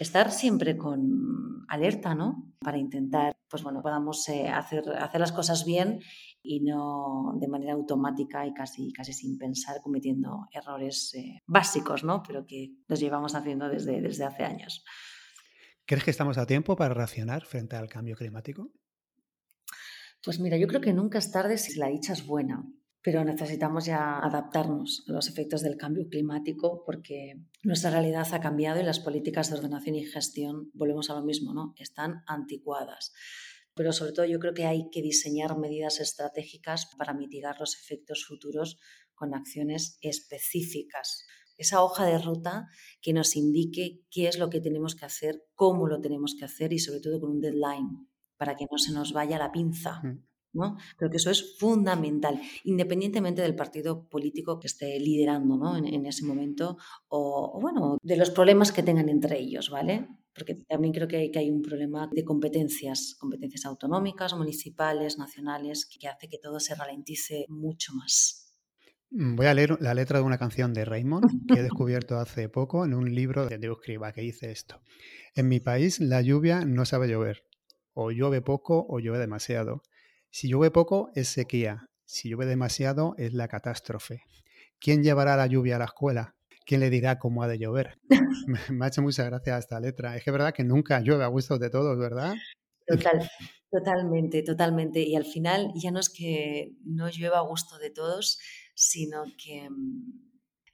estar siempre con alerta, ¿no? Para intentar, pues bueno, podamos eh, hacer, hacer las cosas bien y no de manera automática y casi, casi sin pensar, cometiendo errores eh, básicos, ¿no? Pero que los llevamos haciendo desde, desde hace años. ¿Crees que estamos a tiempo para reaccionar frente al cambio climático? Pues mira, yo creo que nunca es tarde si la dicha es buena, pero necesitamos ya adaptarnos a los efectos del cambio climático porque nuestra realidad ha cambiado y las políticas de ordenación y gestión, volvemos a lo mismo, ¿no? Están anticuadas. Pero sobre todo yo creo que hay que diseñar medidas estratégicas para mitigar los efectos futuros con acciones específicas esa hoja de ruta que nos indique qué es lo que tenemos que hacer, cómo lo tenemos que hacer y sobre todo con un deadline para que no se nos vaya la pinza. Mm. ¿no? Creo que eso es fundamental, independientemente del partido político que esté liderando ¿no? en, ese momento o, bueno, de los problemas que tengan entre ellos, ¿vale? Porque también creo que hay, que hay un problema de competencias, competencias autonómicas, municipales, nacionales, que hace que todo se ralentice mucho más. Mm, voy a leer la letra de una canción de Raymond que he descubierto hace poco en un libro de Diego Escriba que dice esto. En mi país la lluvia no sabe llover. O llueve poco o llueve demasiado. Si llueve poco es sequía. Si llueve demasiado es la catástrofe. ¿Quién llevará la lluvia a la escuela? ¿Quién le dirá cómo ha de llover? (laughs) Me ha hecho muchas gracias esta letra. Es que es verdad que nunca llueve a gusto de todos, ¿verdad? Total, totalmente, totalmente. Y al final ya no es que no llueva a gusto de todos, sino que mm,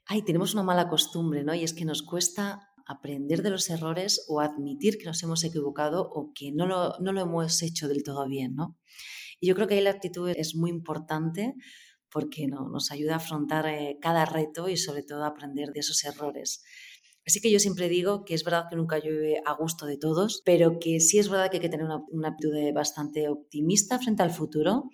ay, tenemos una mala costumbre, ¿no? Y es que nos cuesta aprender de los errores o admitir que nos hemos equivocado o que no lo, no lo hemos hecho del todo bien, ¿no? Y yo creo que ahí la actitud es muy importante porque ¿no? nos ayuda a afrontar eh, cada reto y sobre todo a aprender de esos errores. Así que yo siempre digo que es verdad que nunca llueve a gusto de todos, pero que sí es verdad que hay que tener una, una actitud bastante optimista frente al futuro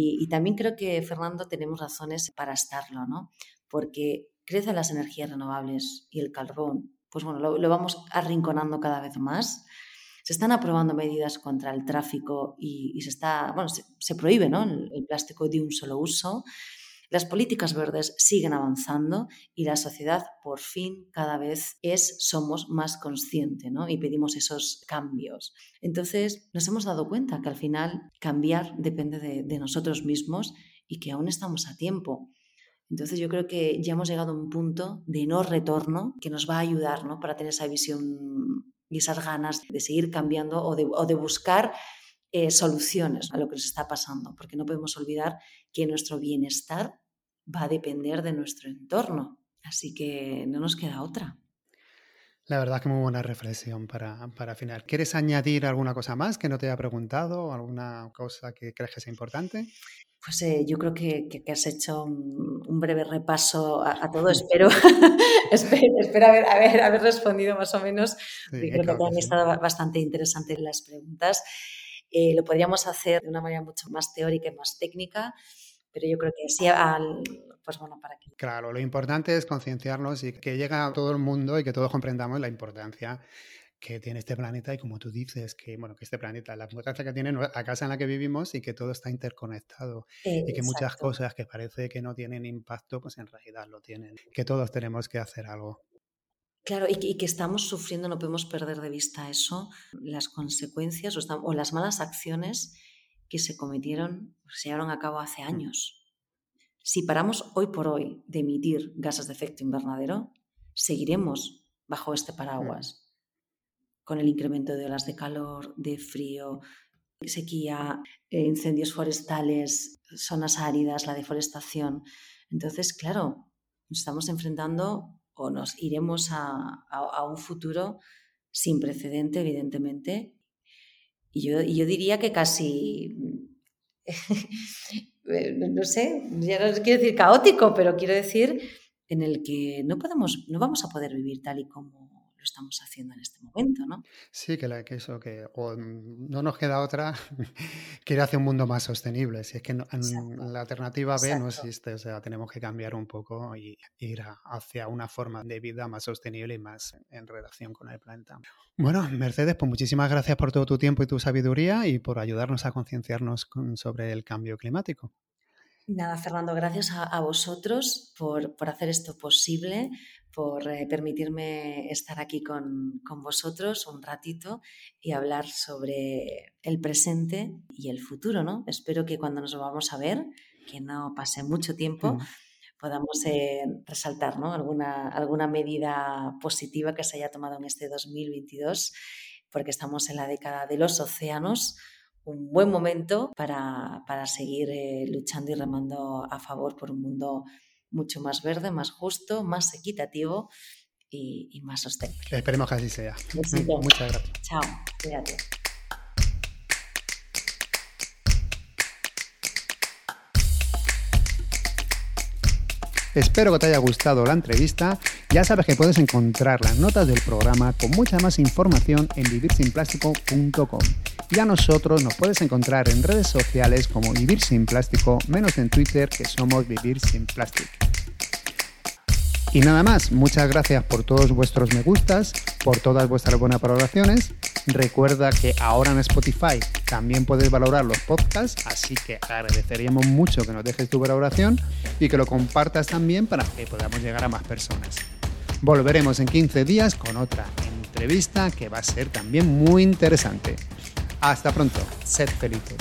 y, también creo que, Fernando, tenemos razones para estarlo, ¿no? Porque crecen las energías renovables y el carbón, pues bueno, lo, vamos arrinconando cada vez más. Se están aprobando medidas contra el tráfico y, se está, bueno, se, prohíbe ¿no? el, plástico de un solo uso. Las políticas verdes siguen avanzando y la sociedad por fin cada vez es, somos más conscientes ¿no? y pedimos esos cambios. Entonces nos hemos dado cuenta que al final cambiar depende de, nosotros mismos y que aún estamos a tiempo. Entonces yo creo que ya hemos llegado a un punto de no retorno que nos va a ayudar ¿no? para tener esa visión y esas ganas de seguir cambiando o de, o de buscar eh, soluciones a lo que nos está pasando, porque no podemos olvidar que nuestro bienestar va a depender de nuestro entorno. Así que no nos queda otra. La verdad que muy buena reflexión para, para final. ¿Quieres añadir alguna cosa más que no te haya preguntado? ¿Alguna cosa que crees que sea importante? Pues eh, yo creo que, que, has hecho un, breve repaso a, todo. (laughs) (laughs) Espero, espero, haber, haber, haber, respondido más o menos. creo que han estado bastante interesantes las preguntas. Eh, lo podríamos hacer de una manera mucho más teórica y más técnica, pero yo creo que sí, al, pues bueno, para que... Claro, lo importante es concienciarnos y que llegue a todo el mundo y que todos comprendamos la importancia que tiene este planeta y como tú dices, que bueno, que este planeta, la importancia que tiene la casa en la que vivimos y que todo está interconectado y que muchas cosas que parece que no tienen impacto, pues en realidad lo tienen, que todos tenemos que hacer algo. Claro, y que, estamos sufriendo, no podemos perder de vista eso, las consecuencias o, las malas acciones que se cometieron, se llevaron a cabo hace años. Si paramos hoy por hoy de emitir gases de efecto invernadero, seguiremos bajo este paraguas, mm. con el incremento de olas de calor, de frío, sequía, eh, incendios forestales, zonas áridas, la deforestación. Entonces, claro, nos estamos enfrentando o nos iremos a, un futuro sin precedente, evidentemente. Y yo, yo diría que casi (laughs) eh, no sé, ya no quiero decir caótico, pero quiero decir en el que no no vamos a poder vivir tal y como lo estamos haciendo en este momento, ¿no? Sí, que, la, que eso, que no nos queda otra (laughs) que ir hacia un mundo más sostenible. Si es que la alternativa B no existe, o sea, tenemos que cambiar un poco y ir hacia una forma de vida más sostenible y más en relación con el planeta. Bueno, Mercedes, pues muchísimas gracias por todo tu tiempo y tu sabiduría y por ayudarnos a concienciarnos sobre el cambio climático. Nada, Fernando, gracias a, vosotros por, hacer esto posible, por eh, permitirme estar aquí con, vosotros un ratito y hablar sobre el presente y el futuro, ¿no? Espero que cuando nos vamos a ver, que no pase mucho tiempo, podamos eh, resaltar alguna, alguna medida positiva que se haya tomado en este 2022, porque estamos en la década de los océanos un buen momento para, seguir eh, luchando y remando a favor por un mundo mucho más verde, más justo, más equitativo y, más sostenible. Esperemos que así sea. (laughs) Muchas gracias. Chao, cuídate. Espero que te haya gustado la entrevista. Ya sabes que puedes encontrar las notas del programa con mucha más información en vivirsinplástico.com. Y a nosotros nos puedes encontrar en redes sociales como Vivir Sin Plástico, menos en Twitter que somos Vivir Sin Plástico. Y nada más, muchas gracias por todos vuestros me gustas, por todas vuestras buenas valoraciones. Recuerda que ahora en Spotify también puedes valorar los podcasts, así que agradeceríamos mucho que nos dejes tu valoración y que lo compartas también para que podamos llegar a más personas. Volveremos en 15 días con otra entrevista que va a ser también muy interesante. Hasta pronto, sed felices.